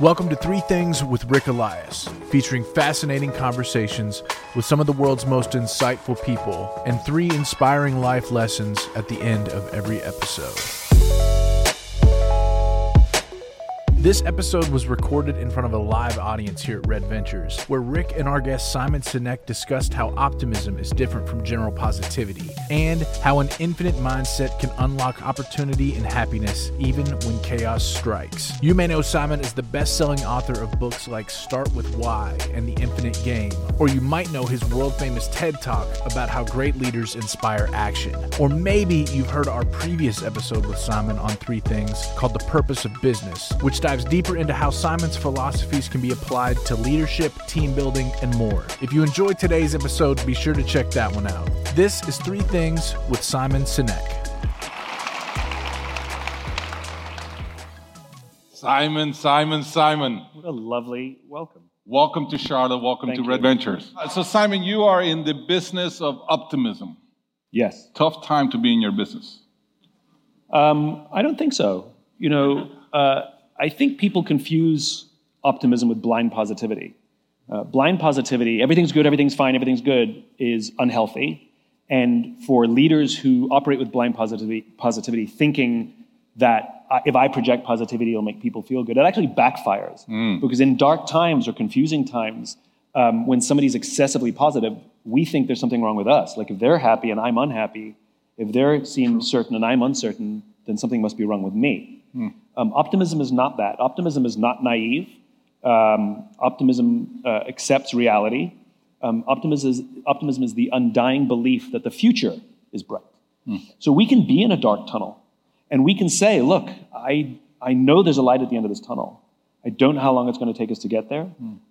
Welcome to Three Things with Ric Elias, featuring fascinating conversations with some of the world's most insightful people and three inspiring life lessons at the end of every episode. This episode was recorded in front of a live audience here at Red Ventures, where Ric and our guest Simon Sinek discussed how optimism is different from general positivity and how an infinite mindset can unlock opportunity and happiness even when chaos strikes. You may know Simon as the best selling author of books like Start with Why and The Infinite Game, or you might know his world famous TED Talk about how great leaders inspire action. Or maybe you've heard our previous episode with Simon on three things called The Purpose of Business, which dives deeper into how Simon's philosophies can be applied to leadership, team building, and more. If you enjoyed today's episode, be sure to check that one out. This is Three Things with Simon Sinek. Simon, Simon, Simon. What a lovely welcome. Welcome to Charlotte. Welcome Thank to you. Red Ventures. Uh, So, Simon, you are in the business of optimism. Yes. Tough time to be in your business. Um, I don't think so. You know, uh, I think people confuse optimism with blind positivity. Uh, blind positivity, everything's good, everything's fine, everything's good, is unhealthy. And for leaders who operate with blind positivity, positivity thinking that uh, if I project positivity, it'll make people feel good, it actually backfires. Because in dark times or confusing times, um, when somebody's excessively positive, we think there's something wrong with us. Like if they're happy and I'm unhappy, if they seem certain and I'm uncertain, then something must be wrong with me. Um, optimism is not that. Optimism is not naive. Um, optimism uh, accepts reality. Um, optimism, is, optimism is the undying belief that the future is bright. So we can be in a dark tunnel and we can say, look, I, I know there's a light at the end of this tunnel. I don't know how long it's going to take us to get there.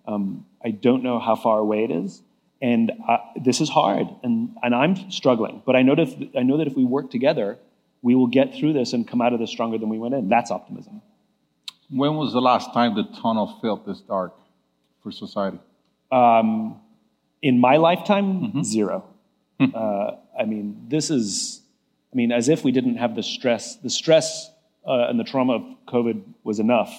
Um, I don't know how far away it is. And uh, this is hard, and, and I'm struggling. But I know, that if, I know that if we work together, we will get through this and come out of this stronger than we went in. That's optimism. When was the last time the tunnel felt this dark for society? Um, in my lifetime, zero. uh, I mean, this is, I mean, as if we didn't have the stress. The stress uh, and the trauma of COVID was enough.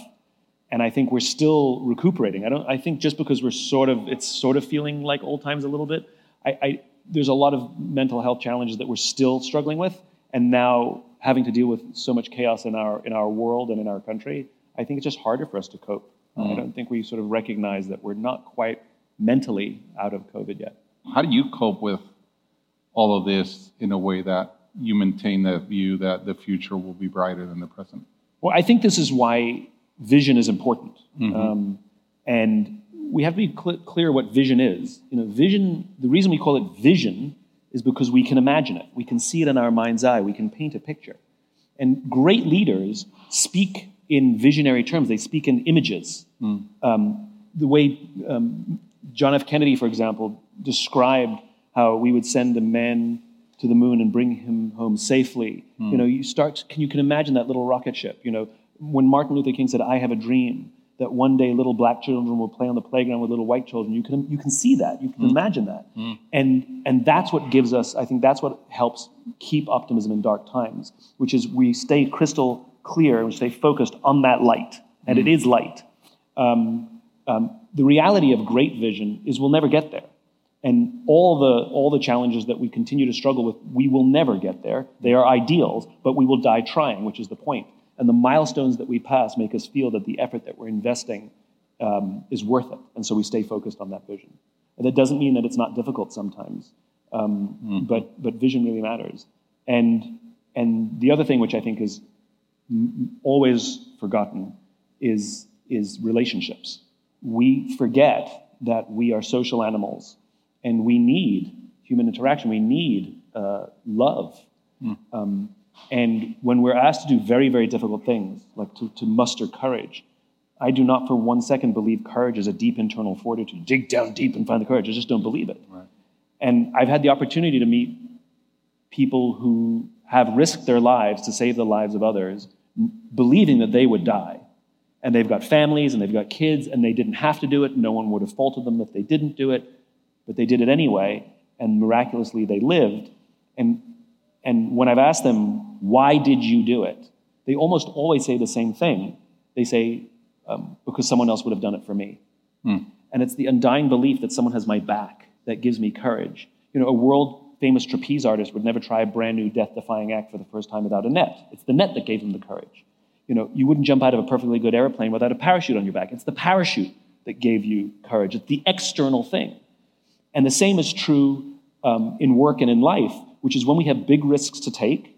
And I think we're still recuperating. I don't. I think just because we're sort of, it's sort of feeling like old times a little bit. I, I there's a lot of mental health challenges that we're still struggling with, and now having to deal with so much chaos in our in our world and in our country. I think it's just harder for us to cope. I don't think we sort of recognize that we're not quite mentally out of COVID yet. How do you cope with all of this in a way that you maintain that view that the future will be brighter than the present? Well, I think this is why vision is important, um, and we have to be cl- clear what vision is. You know, vision. The reason we call it vision is because we can imagine it. We can see it in our mind's eye. We can paint a picture. And great leaders speak in visionary terms. They speak in images. Um, the way um, John F. Kennedy, for example, described how we would send a man to the moon and bring him home safely. You know, you start. Can you can imagine that little rocket ship? You know, when Martin Luther King said, "I have a dream." That one day little black children will play on the playground with little white children. You can, you can see that. You can imagine that. And, and that's what gives us, I think that's what helps keep optimism in dark times, which is we stay crystal clear and we stay focused on that light. And it is light. Um, um, the reality of great vision is we'll never get there. And all the, all the challenges that we continue to struggle with, we will never get there. They are ideals, but we will die trying, which is the point. And the milestones that we pass make us feel that the effort that we're investing um, is worth it. And so we stay focused on that vision. And that doesn't mean that it's not difficult sometimes, um, but, but vision really matters. And, and the other thing, which I think is m- always forgotten, is, is relationships. We forget that we are social animals and we need human interaction. We need uh, love. Um, and when we're asked to do very, very difficult things, like to, to muster courage, I do not for one second believe courage is a deep internal fortitude. Dig down deep and find the courage. I just don't believe it. And I've had the opportunity to meet people who have risked their lives to save the lives of others, believing that they would die. And they've got families and they've got kids, and they didn't have to do it. No one would have faulted them if they didn't do it, but they did it anyway, and miraculously they lived. And, and when I've asked them, why did you do it? They almost always say the same thing. They say, um, because someone else would have done it for me. Hmm. And it's the undying belief that someone has my back that gives me courage. You know, a world famous trapeze artist would never try a brand new death defying act for the first time without a net. It's the net that gave him the courage. You know, you wouldn't jump out of a perfectly good airplane without a parachute on your back. It's the parachute that gave you courage. It's the external thing. And the same is true um, in work and in life, which is when we have big risks to take,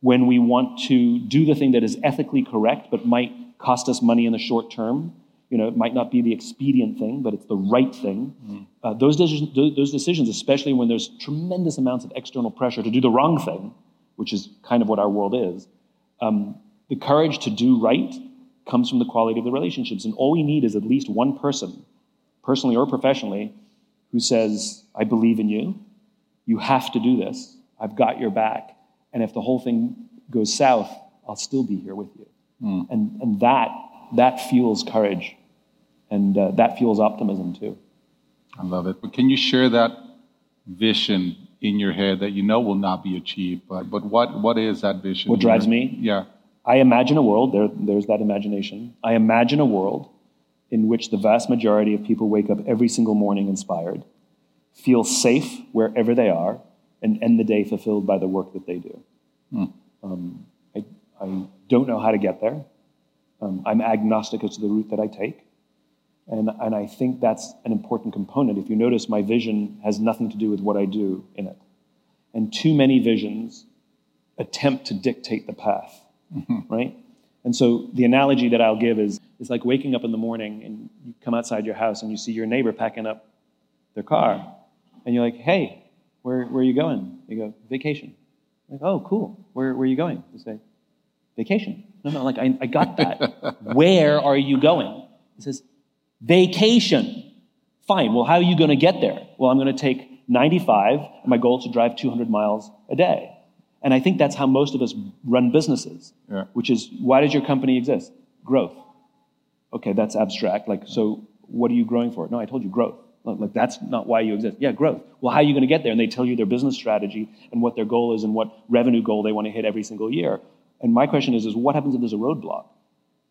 when we want to do the thing that is ethically correct but might cost us money in the short term. You know, it might not be the expedient thing, but it's the right thing. Mm. Uh, those, decisions, those decisions, especially when there's tremendous amounts of external pressure to do the wrong thing, which is kind of what our world is, um, the courage to do right comes from the quality of the relationships. And all we need is at least one person, personally or professionally, who says, I believe in you. You have to do this. I've got your back. And if the whole thing goes south, I'll still be here with you. Mm. And, and that, that fuels courage. And uh, that fuels optimism too. I love it. But can you share that vision in your head that you know will not be achieved? But, but what, what is that vision? What drives me? Yeah. I imagine a world, there, there's that imagination. I imagine a world in which the vast majority of people wake up every single morning inspired, feel safe wherever they are, and end the day fulfilled by the work that they do. Hmm. Um, I, I don't know how to get there. Um, I'm agnostic as to the route that I take. And, and I think that's an important component. If you notice, my vision has nothing to do with what I do in it. And too many visions attempt to dictate the path, right? And so the analogy that I'll give is it's like waking up in the morning and you come outside your house and you see your neighbor packing up their car. And you're like, hey, where, where are you going? They go, vacation. Like, oh, cool. Where, where are you going? They say, vacation. No, no, like, I, I got that. where are you going? He says, vacation. Fine. Well, how are you going to get there? Well, I'm going to take 95, and my goal is to drive 200 miles a day. And I think that's how most of us run businesses, Yeah. which is why does your company exist? Growth. Okay, that's abstract. Like, so what are you growing for? No, I told you growth. Like, like, that's not why you exist. Yeah, growth. Well, how are you going to get there? And they tell you their business strategy and what their goal is and what revenue goal they want to hit every single year. And my question is, is what happens if there's a roadblock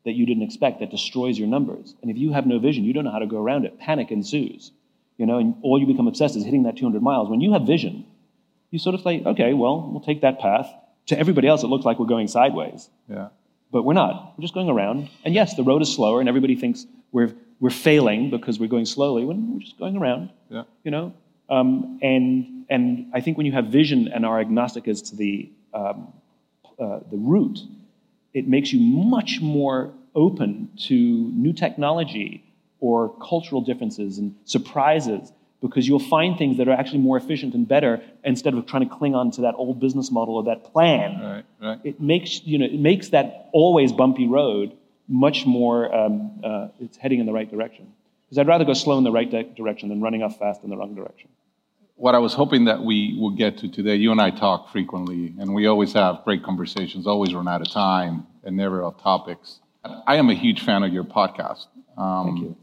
that you didn't expect that destroys your numbers? And if you have no vision, you don't know how to go around it. Panic ensues. You know, and all you become obsessed is hitting that 200 miles. When you have vision, you sort of say, okay, well, we'll take that path. To everybody else, it looks like we're going sideways Yeah. but we're not. We're just going around. And yes, the road is slower, and everybody thinks we're, we're failing because we're going slowly when we're just going around, Yeah. you know? Um, and, and I think when you have vision and are agnostic as to the, um, uh, the route, it makes you much more open to new technology or cultural differences and surprises because you'll find things that are actually more efficient and better instead of trying to cling on to that old business model or that plan Right. Right. it makes you know it makes that always bumpy road much more um, uh, it's heading in the right direction because i'd rather go slow in the right di- direction than running off fast in the wrong direction what I was hoping that we would get to today, you and I talk frequently, and we always have great conversations, always run out of time, and never off topics. I am a huge fan of your podcast. Um, Thank you.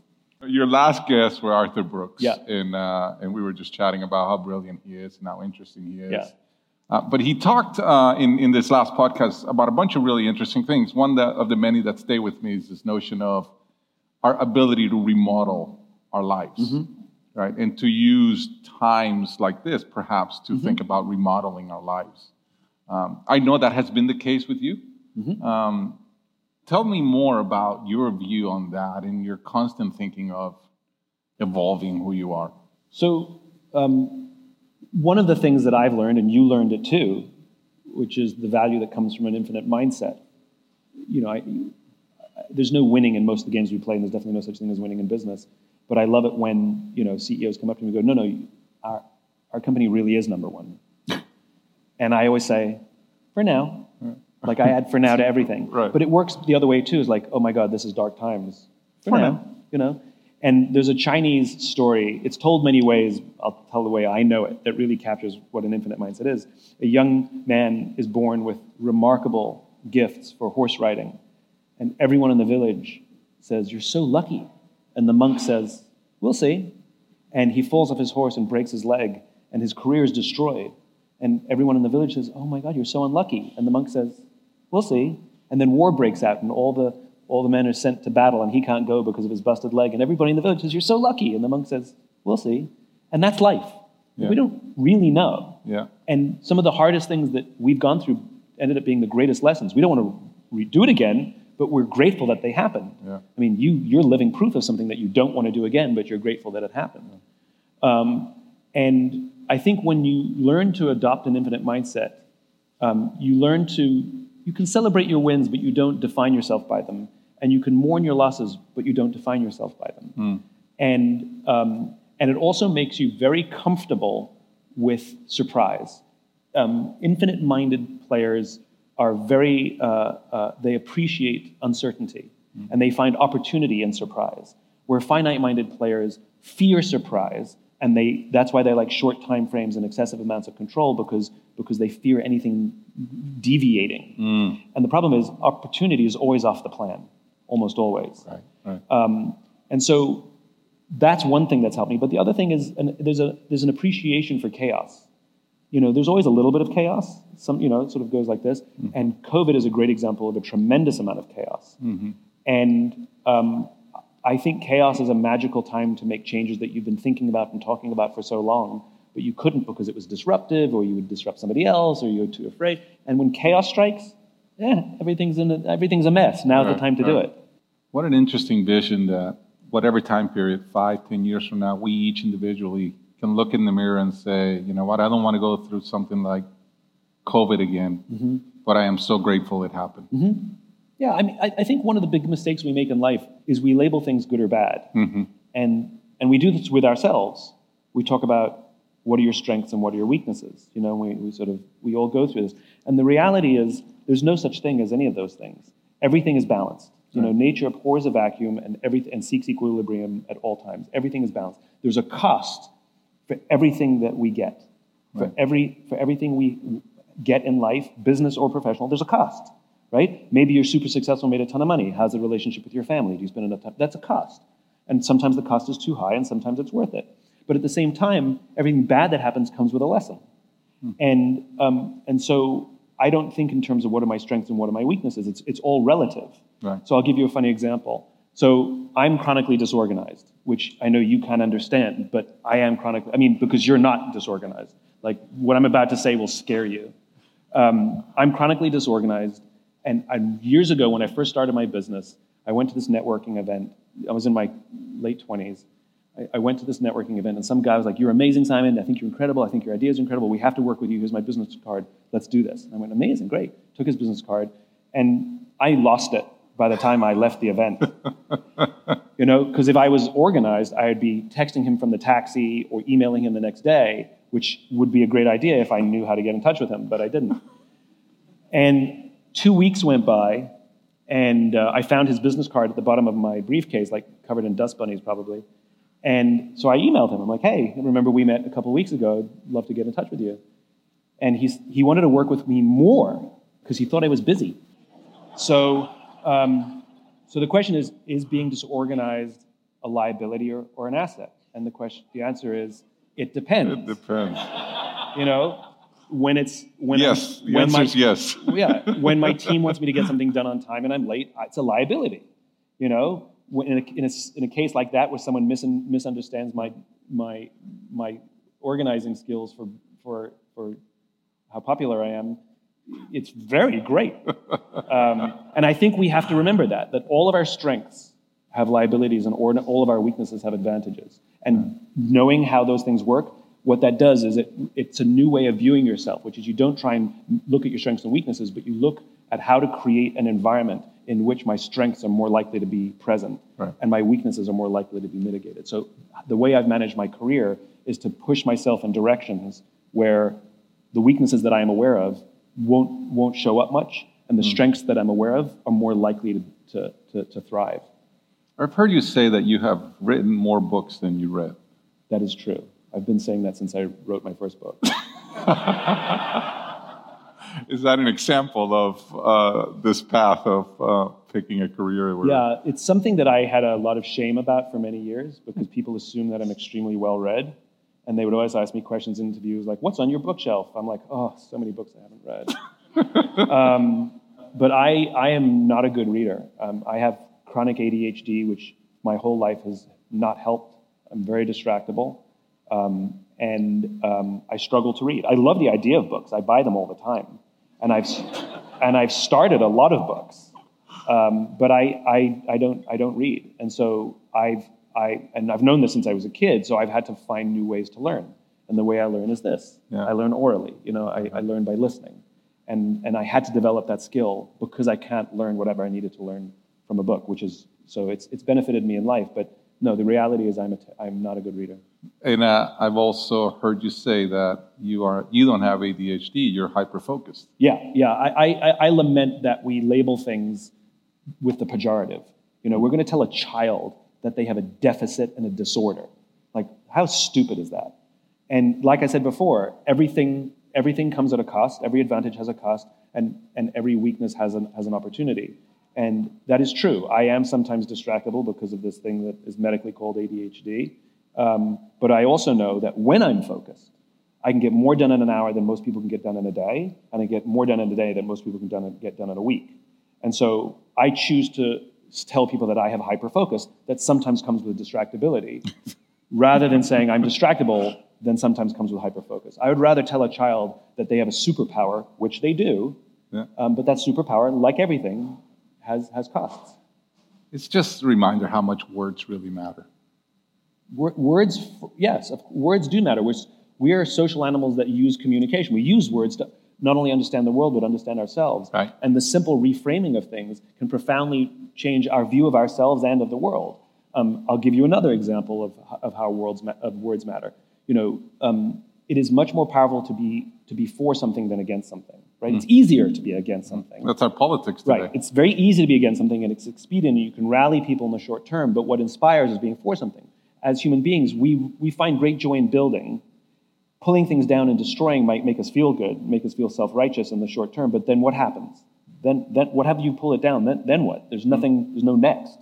Your last guests were Arthur Brooks, Yeah. and uh, and we were just chatting about how brilliant he is and how interesting he is. Yeah. Uh, but he talked uh, in in this last podcast about a bunch of really interesting things. One that, of the many that stay with me is this notion of our ability to remodel our lives, Mm-hmm. right? And to use times like this, perhaps, to Mm-hmm. think about remodeling our lives. Um, I know that has been the case with you. Mm-hmm. Um, tell me more about your view on that and your constant thinking of evolving who you are. so um, one of the things that i've learned and you learned it too which is the value that comes from an infinite mindset. You know I, there's no winning in most of the games we play and there's definitely no such thing as winning in business. But i love it when you know ceos come up to me and go no no our, our company really is number one. And i always say for now. Like i add for now to everything. Right. but it works the other way too. Is like oh my god this is dark times. For, For now, now. you know and there's a chinese story. It's told many ways. I'll tell the way i know it that really captures what an infinite mindset is. A young man is born with remarkable gifts for horse riding. And everyone in the village says you're so lucky. And the monk says we'll see. And he falls off his horse and breaks his leg and his career is destroyed. And everyone in the village says oh my god you're so unlucky. And the monk says we'll see. And then war breaks out and all the all the men are sent to battle and he can't go because of his busted leg. And everybody in the village says, You're so lucky. And the monk says, We'll see. And that's life. Yeah. We don't really know. Yeah. And some of the hardest things that we've gone through ended up being the greatest lessons. We don't want to redo it again, but we're grateful that they happened. Yeah. I mean, you, you're living proof of something that you don't want to do again, but you're grateful that it happened. Um, and I think when you learn to adopt an infinite mindset, um, you learn to, you can celebrate your wins, but you don't define yourself by them. And you can mourn your losses, but you don't define yourself by them. And, um, and it also makes you very comfortable with surprise. Um, infinite minded players are very, uh, uh, they appreciate uncertainty and they find opportunity in surprise. Where finite minded players fear surprise and they, that's why they like short time frames and excessive amounts of control because, because they fear anything deviating. And the problem is, opportunity is always off the plan, almost always. Right. Right. Um, and so that's one thing that's helped me. But the other thing is, an, there's, a, there's an appreciation for chaos. You know, there's always a little bit of chaos. Some, you know, it sort of goes like this. And COVID is a great example of a tremendous amount of chaos. And um, I think chaos is a magical time to make changes that you've been thinking about and talking about for so long, but you couldn't because it was disruptive, or you would disrupt somebody else, or you were too afraid. And when chaos strikes, yeah, everything's in a, everything's a mess. Now's the time to do it. What an interesting vision that whatever time period, five, ten years from now, we each individually can look in the mirror and say, you know what, I don't want to go through something like COVID again, Mm-hmm. but I am so grateful it happened. Yeah, I mean, I, I think one of the big mistakes we make in life is we label things good or bad, and and we do this with ourselves. We talk about what are your strengths and what are your weaknesses. You know, we, we sort of we all go through this, and the reality is there's no such thing as any of those things. Everything is balanced. You know, nature abhors a vacuum and every, and seeks equilibrium at all times. Everything is balanced. There's a cost for everything that we get, for every for everything we get in life, business or professional. There's a cost right? Maybe you're super successful, made a ton of money. How's the relationship with your family? Do you spend enough time? That's a cost. And sometimes the cost is too high, and sometimes it's worth it. But at the same time, everything bad that happens comes with a lesson. And, um, and so I don't think in terms of what are my strengths and what are my weaknesses. It's, it's all relative. Right. So I'll give you a funny example. So I'm chronically disorganized, which I know you can't understand, but I am chronically, I mean, because you're not disorganized. Like what I'm about to say will scare you. Um, I'm chronically disorganized. And I, years ago, when I first started my business, I went to this networking event. I was in my late 20s. I, went to this networking event, and some guy was like, You're amazing, Simon. I think you're incredible. I think your idea is incredible. We have to work with you. Here's my business card. Let's do this. And I went, Amazing, great. Took his business card, and I lost it by the time I left the event. you know, because if I was organized, I'd be texting him from the taxi or emailing him the next day, which would be a great idea if I knew how to get in touch with him, but I didn't. And two weeks went by, and uh, I found his business card at the bottom of my briefcase, like covered in dust bunnies probably. And so I emailed him. I'm like, hey, remember we met a couple weeks ago? I'd love to get in touch with you. And he's, he wanted to work with me more because he thought I was busy. So, um, so the question is, is being disorganized a liability or, or an asset? And the question, the answer is, it depends. It depends. You know, when it's when I'm- Yes, the when my, yes. yeah, when my team wants me to get something done on time and I'm late, it's a liability. You know, when in a, in a, in a case like that where someone mis- misunderstands my my my organizing skills for for for how popular I am, it's very great. Um, and I think we have to remember that that all of our strengths have liabilities and all of our weaknesses have advantages. And knowing how those things work, what that does is it, it's a new way of viewing yourself, which is you don't try and look at your strengths and weaknesses, but you look at how to create an environment in which my strengths are more likely to be present Right. and my weaknesses are more likely to be mitigated. So the way I've managed my career is to push myself in directions where the weaknesses that I am aware of won't, won't show up much, and the strengths that I'm aware of are more likely to, to, to, to thrive. I've heard you say that you have written more books than you read. That is true. I've been saying that since I wrote my first book. Is that an example of uh, this path of uh, picking a career? Where, yeah, it's something that I had a lot of shame about for many years because people assume that I'm extremely well read. And they would always ask me questions in interviews like, What's on your bookshelf? I'm like, Oh, so many books I haven't read. um, But I I am not a good reader. Um, I have chronic ADHD, which my whole life has not helped. I'm very distractible, um, and um, I struggle to read. I love the idea of books. I buy them all the time, and I've and I've started a lot of books, um, but I, I I don't I don't read, and so I've I and I've known this since I was a kid. So I've had to find new ways to learn, and the way I learn is this: Yeah. I learn orally. You know, I, I learn by listening, and and I had to develop that skill because I can't learn whatever I needed to learn from a book, which is so it's it's benefited me in life, but. No, the reality is I'm, a t- I'm not a good reader. And uh, I've also heard you say that you are you don't have ADHD. You're hyper focused. Yeah, yeah. I, I, I- I lament that we label things with the pejorative. You know, we're going to tell a child that they have a deficit and a disorder. Like, how stupid is that? And like I said before, everything, everything comes at a cost. Every advantage has a cost, and, and every weakness has an, has an opportunity. And that is true. I am sometimes distractible because of this thing that is medically called ADHD. Um, but I also know that when I'm focused, I can get more done in an hour than most people can get done in a day, and I get more done in a day than most people can done, get done in a week. And so I choose to tell people that I have hyperfocus that sometimes comes with distractibility, rather than saying I'm distractible, then sometimes comes with hyperfocus. I would rather tell a child that they have a superpower, which they do, Yeah. um, but that superpower, like everything, has, has costs. It's just a reminder how much words really matter. Wor- Words, yes, words do matter. We're, we are social animals that use communication. We use words to not only understand the world, but understand ourselves. Right. And the simple reframing of things can profoundly change our view of ourselves and of the world. Um, I'll give you another example of, of how words ma- of words matter. You know, um, it is much more powerful to be, to be for something than against something, right? It's easier to be against something. That's our politics today. Right. It's very easy to be against something and it's expedient and you can rally people in the short term, but what inspires is being for something. As human beings, we, we find great joy in building. Pulling things down and destroying might make us feel good, make us feel self righteous in the short term, but then what happens? Then, then what happens? You pull it down. Then, then what? There's nothing, there's no next.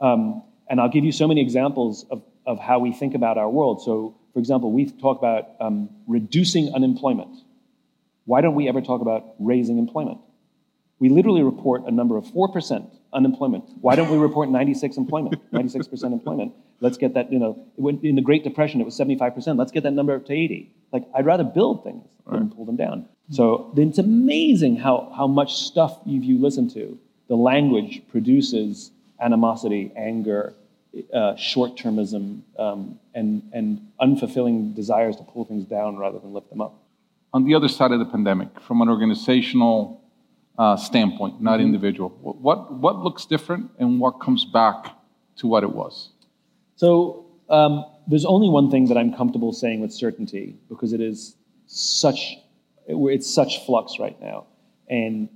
Um, and I'll give you so many examples of, of how we think about our world. So, for example, we talk about um, reducing unemployment. Why don't we ever talk about raising employment? We literally report a number of 4% unemployment. Why don't we report 96 employment, 96% employment? Let's get that, you know, in the Great Depression, it was 75%. Let's get that number up to 80. Like, I'd rather build things than pull them down. So then it's amazing how, how much stuff you, you listen to, the language produces animosity, anger, uh, short-termism, um, and, and unfulfilling desires to pull things down rather than lift them up. On the other side of the pandemic, from an organizational uh, standpoint, not individual, what, what looks different and what comes back to what it was? So um, there's only one thing that I'm comfortable saying with certainty because it is such it's such flux right now, and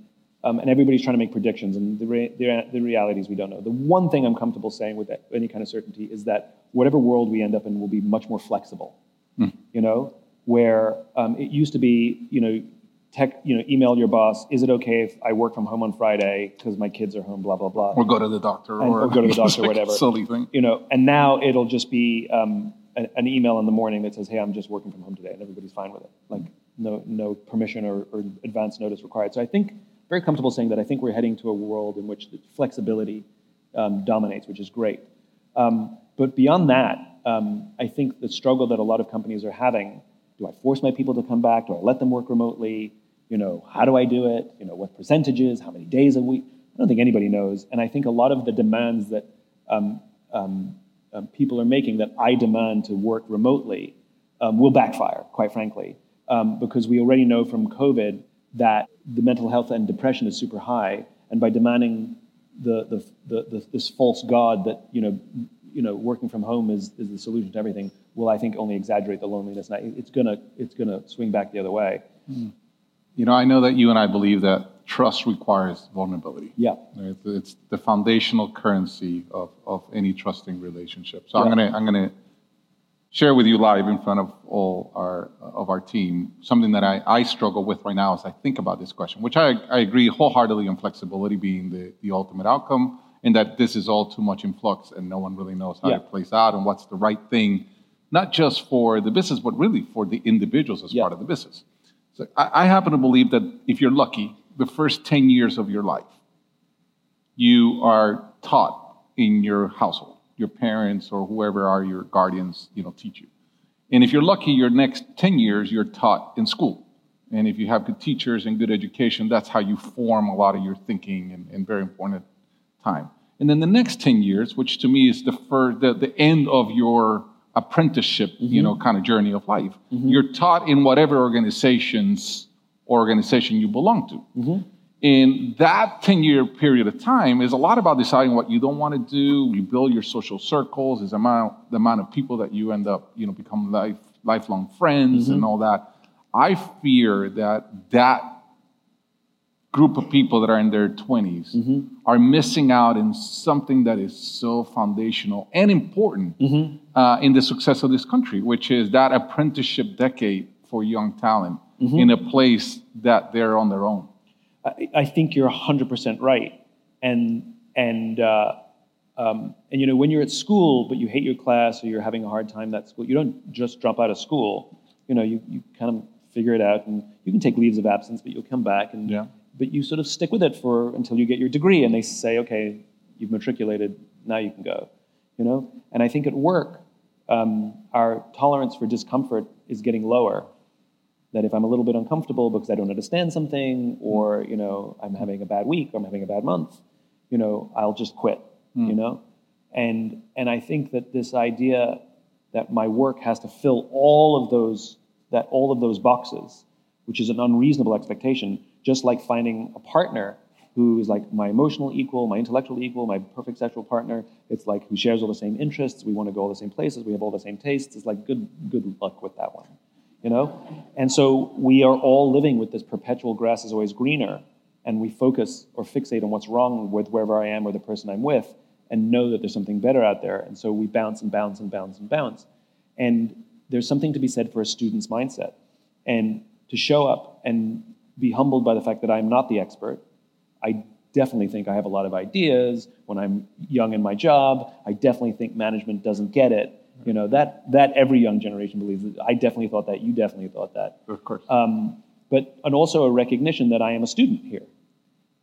um, and everybody's trying to make predictions, and the, re- the the reality is we don't know. The one thing I'm comfortable saying with any kind of certainty is that whatever world we end up in will be much more flexible. You know, where um, it used to be, you know. Tech, you know, email your boss. Is it okay if I work from home on Friday because my kids are home? Blah blah blah Or go to the doctor, And- or, or go to the doctor, like whatever. Silly thing. you know, and now it'll just be um, an, an email in the morning that says, "Hey, I'm just working from home today," and everybody's fine with it. Like no no permission or, or advance notice required. So I think very comfortable saying that I think we're heading to a world in which flexibility um, dominates, which is great. Um, but beyond that, um, I think the struggle that a lot of companies are having: Do I force my people to come back? Do I let them work remotely? You know, how do I do it? You know, what percentages? How many days a week? I don't think anybody knows. And I think a lot of the demands that um, um, um, people are making that I demand to work remotely will backfire, quite frankly, because we already know from COVID that the mental health and depression is super high, and by demanding the, the, the, the this false god that you know you know working from home is, is the solution to everything will I think only exaggerate the loneliness, and I, it's gonna it's gonna swing back the other way. Hmm. You know, I know that you and I believe that trust requires vulnerability. Yeah. Right? It's the foundational currency of, of any trusting relationship. So I'm gonna I'm gonna share with you live in front of all our of our team something that I, I struggle with right now as I think about this question, which I, I agree wholeheartedly on flexibility being the, the ultimate outcome, and that this is all too much in flux and no one really knows how Yeah. it plays out and what's the right thing, not just for the business, but really for the individuals as Yeah. part of the business. So I, I happen to believe that if you're lucky, the first 10 years of your life, you are taught in your household. Your parents or whoever are your guardians, you know, teach you. And if you're lucky, your next 10 years, you're taught in school. And if you have good teachers and good education, that's how you form a lot of your thinking and, and very important time. And then the next 10 years, which to me is the, first, the, the end of your apprenticeship, mm-hmm. you know, kind of journey of life, mm-hmm. you're taught in whatever organizations organization you belong to. Mm-hmm. And that 10 year period of time is a lot about deciding what you don't want to do. You build your social circles, is the amount, the amount of people that you end up, you know, become life, lifelong friends and mm-hmm. all that. I fear that that group of people that are in their 20s mm-hmm. are missing out in something that is so foundational and important mm-hmm. uh, in the success of this country, which is that apprenticeship decade for young talent mm-hmm. in a place that they're on their own. I, I think you're 100% right. And, and, uh, um, and you know, when you're at school, but you hate your class or you're having a hard time at school, you don't just drop out of school. You know, you, you kind of figure it out and you can take leaves of absence, but you'll come back and, yeah. but you sort of stick with it for until you get your degree and they say, okay, you've matriculated, now you can go, you know? And I think at work, um, our tolerance for discomfort is getting lower that if I'm a little bit uncomfortable because I don't understand something, or you know I'm having a bad week, or I'm having a bad month, you know I'll just quit. Mm. You know, and and I think that this idea that my work has to fill all of those that all of those boxes, which is an unreasonable expectation, just like finding a partner who is like my emotional equal, my intellectual equal, my perfect sexual partner. It's like who shares all the same interests. We want to go all the same places. We have all the same tastes. It's like good good luck with that one you know? And so we are all living with this perpetual grass is always greener, and we focus or fixate on what's wrong with wherever I am or the person I'm with, and know that there's something better out there. And so we bounce and bounce and bounce and bounce. And there's something to be said for a student's mindset. And to show up and be humbled by the fact that I'm not the expert. I definitely think I have a lot of ideas when I'm young in my job. I definitely think management doesn't get it. You know that that every young generation believes. I definitely thought that. You definitely thought that. Of course. Um, but and also a recognition that I am a student here,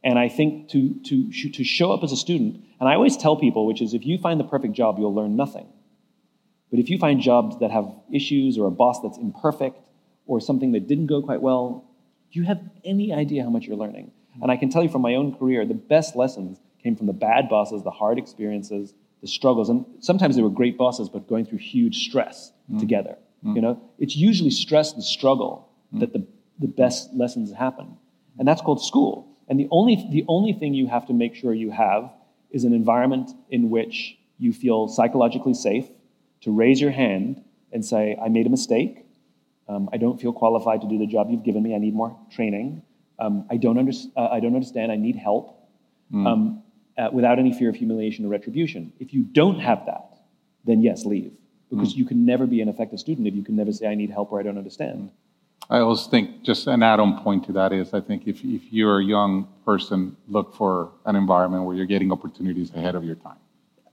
and I think to to to show up as a student. And I always tell people, which is, if you find the perfect job, you'll learn nothing. But if you find jobs that have issues or a boss that's imperfect or something that didn't go quite well, do you have any idea how much you're learning? And I can tell you from my own career, the best lessons came from the bad bosses, the hard experiences, the struggles. And sometimes they were great bosses, but going through huge stress mm. together. Mm. You know, it's usually stress and struggle mm. that the, the best lessons happen. And that's called school. And the only, the only thing you have to make sure you have is an environment in which you feel psychologically safe to raise your hand and say, I made a mistake. Um, I don't feel qualified to do the job you've given me. I need more training. Um, I, don't under, uh, I don't understand. I need help. Mm. Um, uh, without any fear of humiliation or retribution. If you don't have that, then yes, leave. Because mm. you can never be an effective student if you can never say, I need help or I don't understand. I always think just an add-on point to that is I think if, if you're a young person, look for an environment where you're getting opportunities ahead of your time.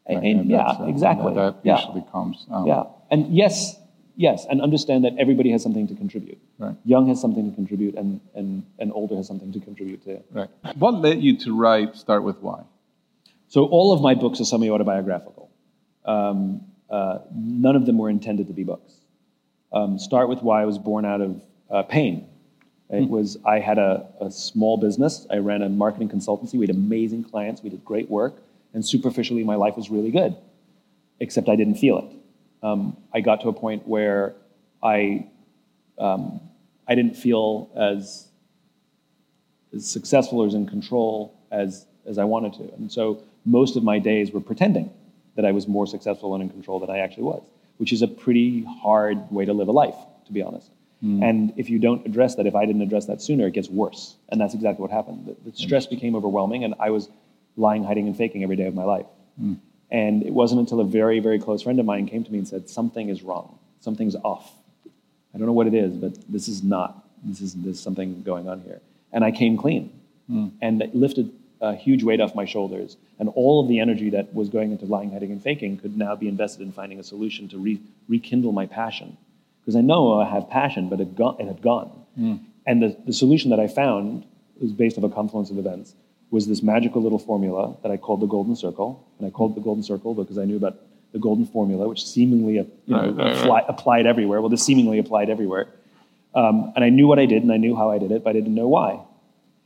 Right? And, and yeah, uh, exactly. That, yeah. usually comes. Um, yeah, and yes, yes, and understand that everybody has something to contribute. Right. Young has something to contribute, and, and, and older has something to contribute to. Right. What led you to write Start With Why? So all of my books are semi-autobiographical. Um, uh, none of them were intended to be books. Um, Start with why I was born out of uh, pain. It mm was I had a, a, small business. I ran a marketing consultancy. We had amazing clients. We did great work, and superficially, my life was really good, except I didn't feel it. Um, I got to a point where I um, I didn't feel as as successful or as in control as as I wanted to, and so most of my days were pretending that I was more successful and in control than I actually was, which is a pretty hard way to live a life, to be honest. Mm. And if you don't address that, if I didn't address that sooner, it gets worse. And that's exactly what happened. The, the stress became overwhelming, and I was lying, hiding, and faking every day of my life. Mm. And it wasn't until a very, very close friend of mine came to me and said, Something is wrong. Something's off. I don't know what it is, but this is not. This is there's something going on here. And I came clean. Mm. And it lifted a huge weight off my shoulders. And all of the energy that was going into lying, hiding, and faking could now be invested in finding a solution to re- rekindle my passion. Because I know I have passion, but it, go- it had gone. Mm. And the, the solution that I found was based on a confluence of events, was this magical little formula that I called the golden circle. And I called it the golden circle because I knew about the golden formula, which seemingly you know, Right, right, right. applied everywhere. Well, this seemingly applied everywhere. Um, and I knew what I did and I knew how I did it, but I didn't know why.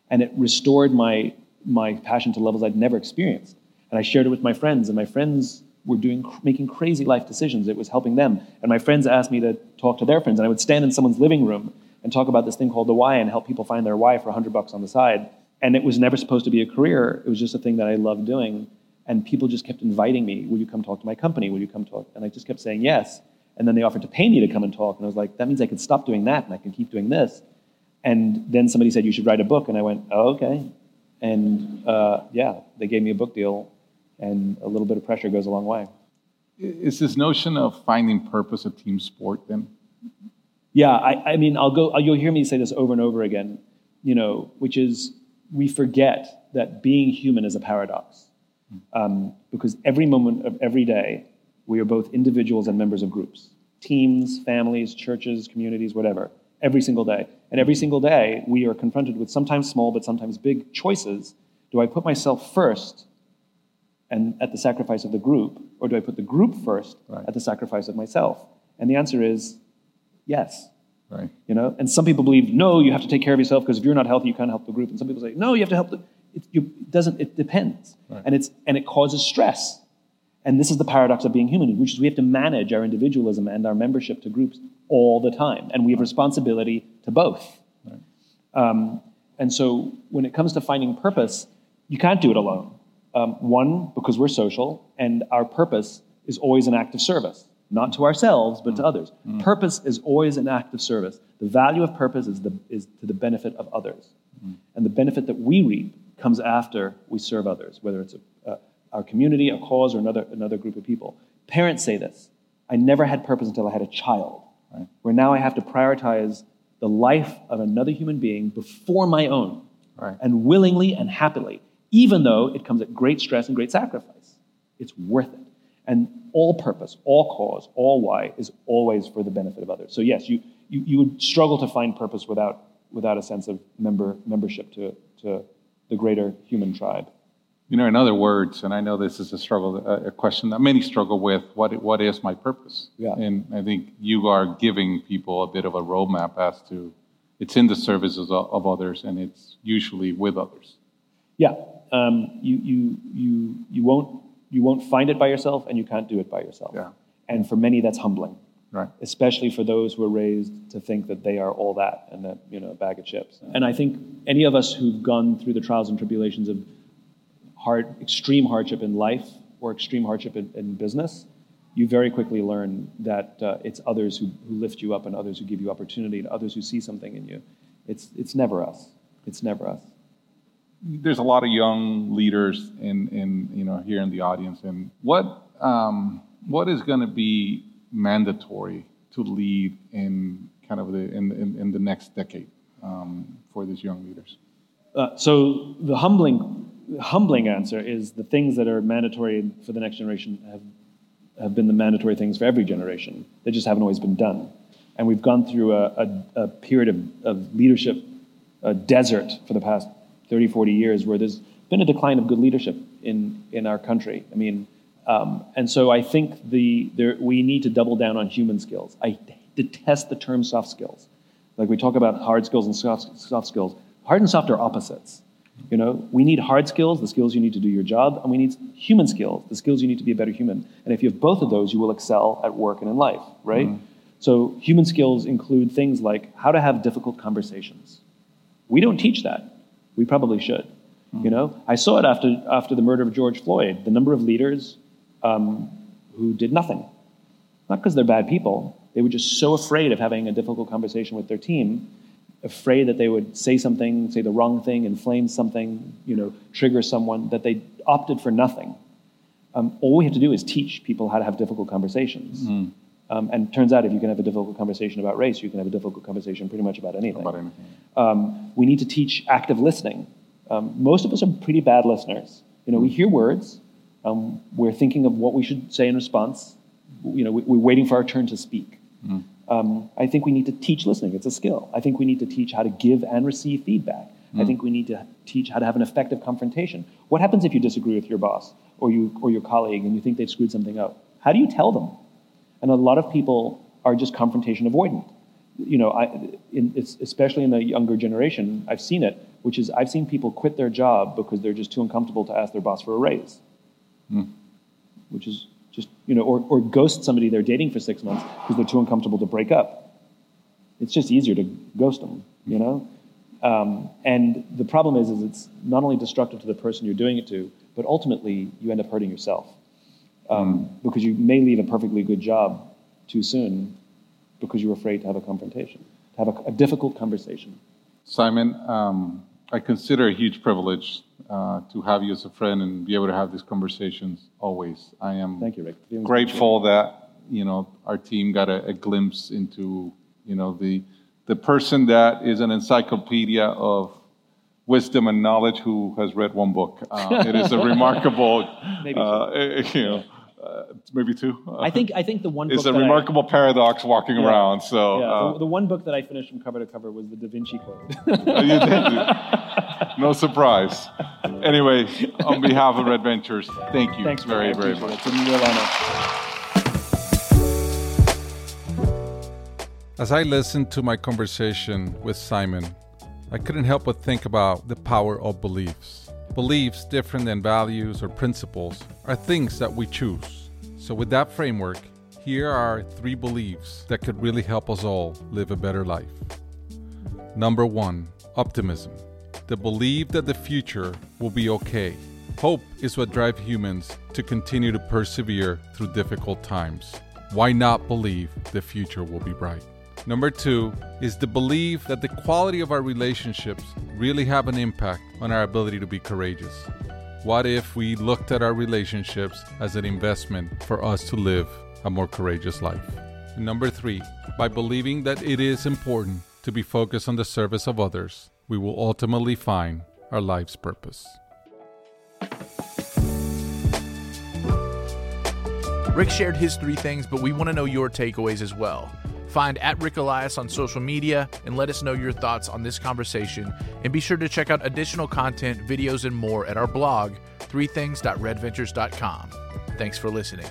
And it restored my, my passion to levels I'd never experienced. And I shared it with my friends, and my friends were doing, making crazy life decisions. It was helping them. And my friends asked me to talk to their friends, and I would stand in someone's living room and talk about this thing called the why and help people find their why for 100 bucks on the side. And it was never supposed to be a career. It was just a thing that I loved doing. And people just kept inviting me, Will you come talk to my company? Will you come talk? And I just kept saying yes. And then they offered to pay me to come and talk. And I was like, That means I can stop doing that and I can keep doing this. And then somebody said, You should write a book. And I went, Oh, okay. And uh, yeah, they gave me a book deal. And a little bit of pressure goes a long way. Is this notion of finding purpose a team sport then? Yeah, I, I mean, I'll go. You'll hear me say this over and over again. You know, which is we forget that being human is a paradox, um, because every moment of every day we are both individuals and members of groups, teams, families, churches, communities, whatever. Every single day, and every mm-hmm. single day we are confronted with sometimes small but sometimes big choices. Do I put myself first, and at the sacrifice of the group, or do I put the group first Right. at the sacrifice of myself? And the answer is yes. Right. You know, and some people believe no, you have to take care of yourself because if you're not healthy, you can't help the group. And some people say no, you have to help the. It, you, it doesn't. It depends, right. and it's and it causes stress. And this is the paradox of being human, which is we have to manage our individualism and our membership to groups all the time, and we have responsibility to both. Um, and so, when it comes to finding purpose, you can't do it alone. Um, one, because we're social, and our purpose is always an act of service, not to ourselves, but to others. Purpose is always an act of service. The value of purpose is, the, is to the benefit of others. And the benefit that we reap comes after we serve others, whether it's a, uh, our community, a cause, or another, another group of people. Parents say this I never had purpose until I had a child, where now I have to prioritize the life of another human being before my own, Right. and willingly and happily, even though it comes at great stress and great sacrifice. It's worth it. And all purpose, all cause, all why is always for the benefit of others. So, yes, you, you, you would struggle to find purpose without, without a sense of member, membership to, to the greater human tribe. You know, in other words, and I know this is a struggle, a question that many struggle with. What what is my purpose? Yeah. And I think you are giving people a bit of a roadmap as to it's in the services of, of others, and it's usually with others. Yeah, um, you, you, you, you, won't, you won't find it by yourself, and you can't do it by yourself. Yeah. And for many, that's humbling, Right. especially for those who are raised to think that they are all that and that, you know, a bag of chips. And I think any of us who've gone through the trials and tribulations of hard, extreme hardship in life or extreme hardship in, in business, you very quickly learn that uh, it's others who, who lift you up and others who give you opportunity and others who see something in you. It's, it's never us. It's never us. There's a lot of young leaders in, in you know here in the audience, and what um, what is going to be mandatory to lead in kind of the in, in, in the next decade um, for these young leaders? Uh, so the humbling, humbling answer is the things that are mandatory for the next generation have, have been the mandatory things for every generation. They just haven't always been done. And we've gone through a, a, a period of, of leadership, a desert for the past 30, 40 years where there's been a decline of good leadership in, in our country. I mean, um, and so I think the, there, we need to double down on human skills. I detest the term soft skills. Like we talk about hard skills and soft, soft skills. Hard and soft are opposites. You know, we need hard skills, the skills you need to do your job, and we need human skills, the skills you need to be a better human. And if you have both of those, you will excel at work and in life, right? So human skills include things like how to have difficult conversations. We don't teach that. We probably should. You know, I saw it after after the murder of George Floyd. The number of leaders um, who did nothing, not because they're bad people. They were just so afraid of having a difficult conversation with their team, afraid that they would say something, say the wrong thing, inflame something, you know, trigger someone, that they opted for nothing. Um, all we have to do is teach people how to have difficult conversations. Um, and it turns out if you can have a difficult conversation about race, you can have a difficult conversation pretty much about anything. About anything. Um, we need to teach active listening. Um, most of us are pretty bad listeners. You know, we hear words, um, we're thinking of what we should say in response. You know, we, we're waiting for our turn to speak. Um, I think we need to teach listening. It's a skill. I think we need to teach how to give and receive feedback, I think we need to teach how to have an effective confrontation. What happens if you disagree with your boss or you or your colleague and you think they've screwed something up? How do you tell them? And a lot of people are just confrontation avoidant. You know, I, in, especially in the younger generation, I've seen it, which is I've seen people quit their job because they're just too uncomfortable to ask their boss for a raise. Mm. Which is just, you know, or, or ghost somebody they're dating for six months because they're too uncomfortable to break up. It's just easier to ghost them, you know? Um, and the problem is, is it's not only destructive to the person you're doing it to, but ultimately you end up hurting yourself um, mm. because you may leave a perfectly good job too soon because you're afraid to have a confrontation, to have a, a difficult conversation. Simon, um, I consider a huge privilege uh, to have you as a friend and be able to have these conversations always. I am Thank you, Ric. grateful that you know our team got a, a glimpse into you know the the person that is an encyclopedia of wisdom and knowledge who has read one book. Uh, it is a remarkable, maybe uh, you know, uh, maybe two. I think I think the one is a remarkable I, paradox walking yeah, around. So yeah, the, uh, the, one book that I finished from cover to cover was the Da Vinci Code. did. No surprise. Anyway, on behalf of Red Ventures, thank you Thanks, very very much. It's a real honor. As I listened to my conversation with Simon, I couldn't help but think about the power of beliefs. Beliefs, different than values or principles, are things that we choose. So, with that framework, here are three beliefs that could really help us all live a better life. Number one, optimism. The belief that the future will be okay. Hope is what drives humans to continue to persevere through difficult times. Why not believe the future will be bright? Number two is the belief that the quality of our relationships really have an impact on our ability to be courageous. What if we looked at our relationships as an investment for us to live a more courageous life? Number three, by believing that it is important to be focused on the service of others, we will ultimately find our life's purpose. Ric shared his three things, but we want to know your takeaways as well. Find at Ric Elias on social media and let us know your thoughts on this conversation. And be sure to check out additional content, videos, and more at our blog, threethings.redventures.com. Thanks for listening.